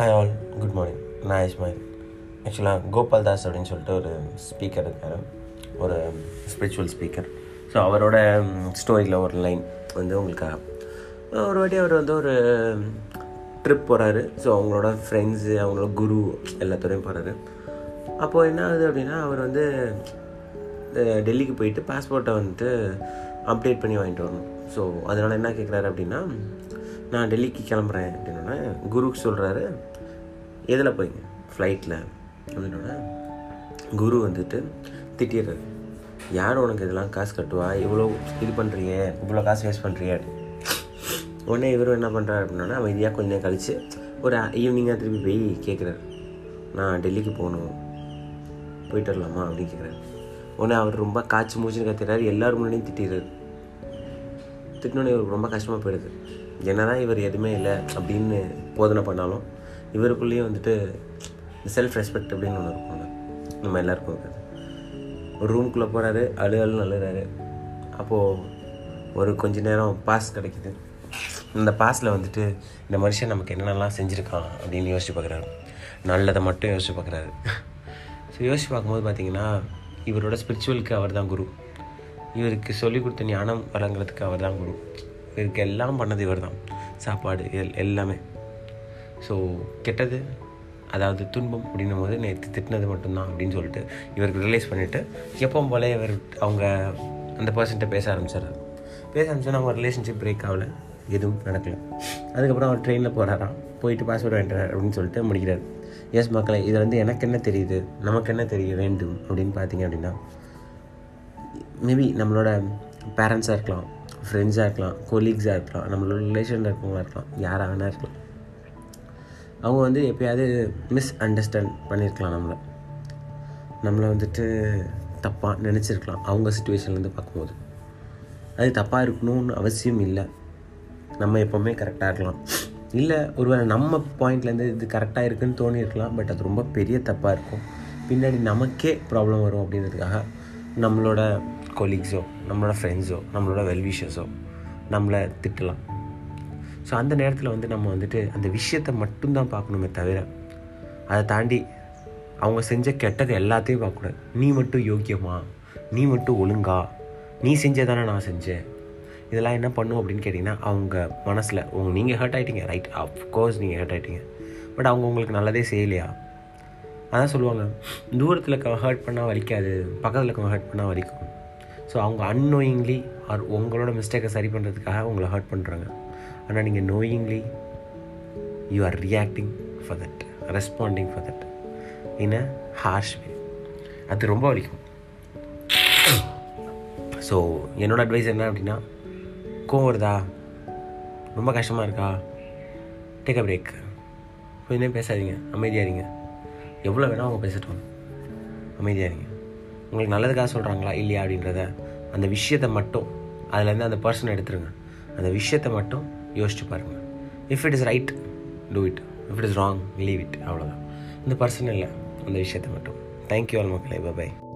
Hi all good morning நான் இஸ்மாயில். ஆக்சுவலாக கோபால் தாஸ் அப்படின்னு சொல்லிட்டு ஒரு ஸ்பீக்கர் இருக்கார். ஒரு ஸ்பிரிச்சுவல் ஸ்பீக்கர் ஸோ அவரோட um, ஸ்டோரியில் ஒரு லைன் வந்து உங்களுக்காக ஒரு வாட்டி அவர் வந்து ஒரு um, ட்ரிப் போகிறாரு ஸோ அவங்களோட ஃப்ரெண்ட்ஸு அவங்களோட குரு எல்லாத்தோடையும் போகிறாரு அப்போது என்ன ஆகுது அப்படின்னா அவர் வந்து டெல்லிக்கு போயிட்டு பாஸ்போர்ட்டை வந்துட்டு அப்டேட் பண்ணி வாங்கிட்டு வரணும். ஸோ அதனால் என்ன கேட்குறாரு அப்படின்னா நான் டெல்லிக்கு கிளம்புறேன் அப்படின்னா குருக்கு சொல்கிறாரு எதில் போய்ங்க ஃப்ளைட்டில் அப்படின்னோடனே குரு வந்துட்டு திட்டிடுறாரு. யார் உனக்கு இதெல்லாம் காசு கட்டுவா? இவ்வளோ இது பண்ணுறியே இவ்வளோ காசு வேஸ்ட் பண்ணுறியே உடனே இவரும் என்ன பண்ணுறாரு அப்படின்னா அமைதியாக கொஞ்ச நேரம் கழித்து ஒரு ஈவினிங்காக திருப்பி போய் கேட்குறாரு நான் டெல்லிக்கு போகணும். போயிட்டு வரலாமா? அப்படின்னு கேட்குறாரு உடனே அவர் ரொம்ப காய்ச்சி மூச்சுன்னு கத்துறாரு எல்லோரும் முன்னாடியும் திட்டிடுறாரு. திட்டினோடனே இவருக்கு ரொம்ப கஷ்டமாக போயிடுது. என்னதான் இவர் எதுவுமே இல்லை அப்படின்னு போதனை பண்ணாலும் இவருக்குள்ளேயே வந்துட்டு செல்ஃப் ரெஸ்பெக்ட் அப்படின்னு ஒன்று இருக்கும்ல. நம்ம எல்லாருக்கும் இருக்காது. ஒரு ரூம்குள்ளே போகிறாரு அழு அழுன்னு அழுகிறாரு அப்போது ஒரு கொஞ்ச நேரம் பாஸ் கிடைக்குது. இந்த பாஸில் வந்துட்டு இந்த மனுஷன் நமக்கு என்னென்னலாம் செஞ்சுருக்கான் அப்படின்னு யோசிச்சு பார்க்குறாரு. நல்லதை மட்டும் யோசிச்சு பார்க்குறாரு. ஸோ யோசிச்சு பார்க்கும்போது பார்த்தீங்கன்னா இவரோட ஸ்பிரிச்சுவலுக்கு அவர் தான் குரு. இவருக்கு சொல்லிக் கொடுத்த ஞானம் வழங்குறதுக்கு அவர் தான் குரு. இவருக்கு எல்லாம் பண்ணது இவர் தான் சாப்பாடு எல் எல்லாமே. ஸோ கெட்டது அதாவது துன்பம் அப்படின்னும் போது நேற்று திட்டினது மட்டும்தான் அப்படின்னு சொல்லிட்டு இவருக்கு ரிலைஸ் பண்ணிவிட்டு எப்பவும் போல இவர் அவங்க அந்த பர்சன்ட்ட பேச ஆரம்பிச்சிடுறாரு. பேச ஆரம்பிச்சோன்னா அவங்க ரிலேஷன்ஷிப் பிரேக் ஆகல. எதுவும் நடக்கல. அதுக்கப்புறம் அவர் ட்ரெயினில் போகிறாராம் போயிட்டு பாஸ்வேர்டு வாங்கிட்டார் அப்படின்னு சொல்லிட்டு முடிக்கிறார். எஸ் மக்களை இது வந்து எனக்கு என்ன தெரியுது? நமக்கு என்ன தெரிய வேண்டும்? அப்படின்னு பார்த்தீங்க அப்படின்னா மேபி நம்மளோட பேரண்ட்ஸாக இருக்கலாம் ஃப்ரெண்ட்ஸாக இருக்கலாம் கொலீக்ஸாக இருக்கலாம் நம்மளோட ரிலேஷனில் இருக்கவங்களாக இருக்கலாம் யாராக வேணா இருக்கலாம். அவங்க வந்து எப்பயாவது மிஸ் அண்டர்ஸ்டாண்ட் பண்ணியிருக்கலாம் நம்மளை. நம்மளை வந்துட்டு தப்பாக நினச்சிருக்கலாம். அவங்க சுச்சுவேஷன்லேருந்து பார்க்கும்போது. அது தப்பாக இருக்கணும்னு அவசியம் இல்லை. நம்ம எப்போவுமே கரெக்டாக இருக்கலாம். இல்லை ஒருவேளை நம்ம பாயிண்ட்லேருந்து இது கரெக்டாக இருக்குன்னு தோணி இருக்கலாம் பட் அது ரொம்ப பெரிய தப்பாக இருக்கும். பின்னாடி நமக்கே ப்ராப்ளம் வரும் அப்படின்றதுக்காக நம்மளோட கொலீக்ஸோ நம்மளோட ஃப்ரெண்ட்ஸோ நம்மளோட வெல்விஷஸோ நம்மளை திட்டலாம். ஸோ அந்த நேரத்தில் வந்து நம்ம வந்துட்டு அந்த விஷயத்தை மட்டும்தான் பார்க்கணுமே தவிர அதை தாண்டி அவங்க செஞ்ச கெட்டது எல்லாத்தையும் பார்க்கக்கூடாது. நீ மட்டும் யோக்கியமா? நீ மட்டும் ஒழுங்கா? நீ செஞ்சதானே நான் செஞ்சேன். இதெல்லாம் என்ன பண்ணும் அப்படின்னு கேட்டிங்கன்னா அவங்க மனசில் உங்க நீங்கள் ஹர்ட் ஆகிட்டீங்க ரைட் அஃப்கோர்ஸ் நீங்கள் ஹர்ட் ஆகிட்டீங்க பட் அவங்க உங்களுக்கு நல்லதே செய்யலையா? அதான் சொல்லுவாங்க தூரத்தில் ஹர்ட் பண்ணால் வலிக்காது. பக்கத்தில் இருக்கவங்க ஹர்ட் பண்ணால் வலிக்கும். ஸோ அவங்க அன்னோயிங்லி ஆர் உங்களோட மிஸ்டேக்கை சரி பண்ணுறதுக்காக உங்களை ஹர்ட் பண்ணுறாங்க ஆனால் நீங்கள் knowingly you are reacting for that responding for that in a harsh way அது ரொம்ப வலிக்கும். ஸோ என்னோடய அட்வைஸ் என்ன அப்படின்னா கோவம் வருதா? ரொம்ப கஷ்டமாக இருக்கா? டேக் அ பிரேக் கொஞ்ச நேரம் பேசாதீங்க. அமைதியாக இருங்க. எவ்வளோ வேணால் அவங்க பேசட்டும். அமைதியாக இருங்க. உங்களுக்கு நல்லதுக்காக சொல்கிறாங்களா இல்லையா அப்படின்றத அந்த விஷயத்தை மட்டும் அதுலேருந்து அந்த பர்சனை எடுத்துருங்க. அந்த விஷயத்தை மட்டும் யோசிச்சு பாருங்கள் if it is right do it if it is wrong leave it அவ்வளோதான் இந்த பர்சன் இல்லை அந்த விஷயத்தை மட்டும். தேங்க்யூ ஆல் மக்களே. பாய்